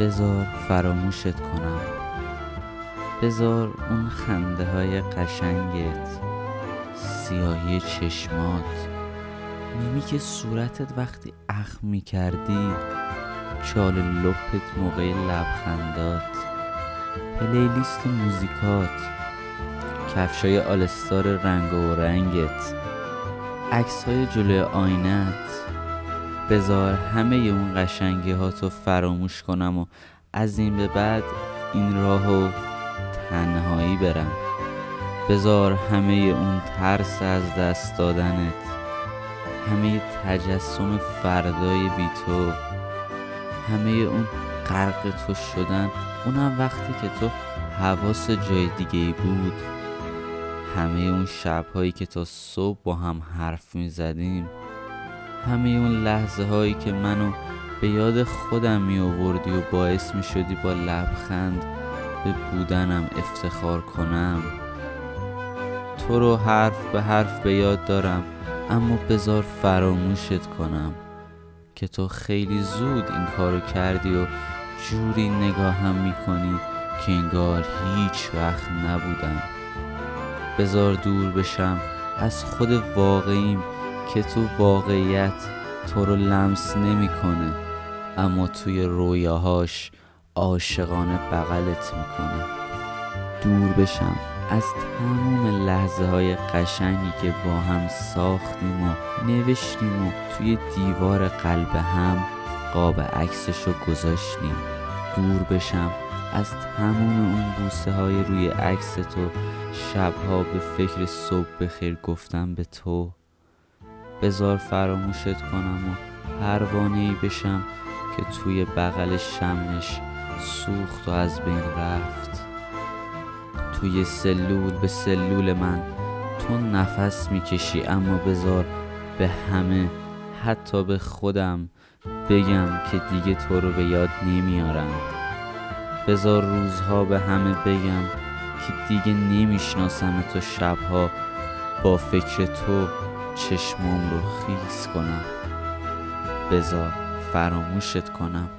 بزار فراموشت کنم. بزار اون خنده های قشنگت سیاهی چشمات. میمی که صورتت وقتی اخم می‌کردی چال لپت موقع لبخندات. پلیلیست موزیکات کفشای آلستار رنگ و رنگت. عکس های جلوی آینت. بزار همه اون قشنگی ها تو فراموش کنم و از این به بعد این راهو تنهایی برم. بزار همه اون ترس از دست دادنت همه تجسم فردای بی تو همه اون غرق تو شدن اونم وقتی که تو حواس جای دیگه بود. همه اون شبهایی که تا صبح با هم حرف می زدیم همه اون لحظه هایی که منو به یاد خودم می آوردی و باعث می شدی با لبخند به بودنم افتخار کنم. تو رو حرف به حرف به یاد دارم اما بزار فراموشت کنم که تو خیلی زود این کارو کردی و جوری نگاهم می‌کنی که انگار هیچ وقت نبودم. بزار دور بشم از خود واقعیم که تو واقعیت تو رو لمس نمی‌کنه اما توی رویاهاش عاشقانه بغلت می‌کنه. دور بشم از تمام لحظه های قشنگی که با هم ساختیم و نوشتیم و توی دیوار قلب هم قاب عکسش رو گذاشتیم. دور بشم از تمام اون بوسه های روی عکس تو شبها به فکر صبح بخیر گفتم به تو. بزار فراموشت کنم و پروانه ای بشم که توی بغل شمش سوخت و از بین رفت. توی سلول به سلول من تو نفس می‌کشی اما بزار به همه حتی به خودم بگم که دیگه تو رو به یاد نمیارم. بزار روزها به همه بگم که دیگه نمی‌شناسم تو شبها با فکر تو چشمام رو خیس کنم. بزار فراموشت کنم.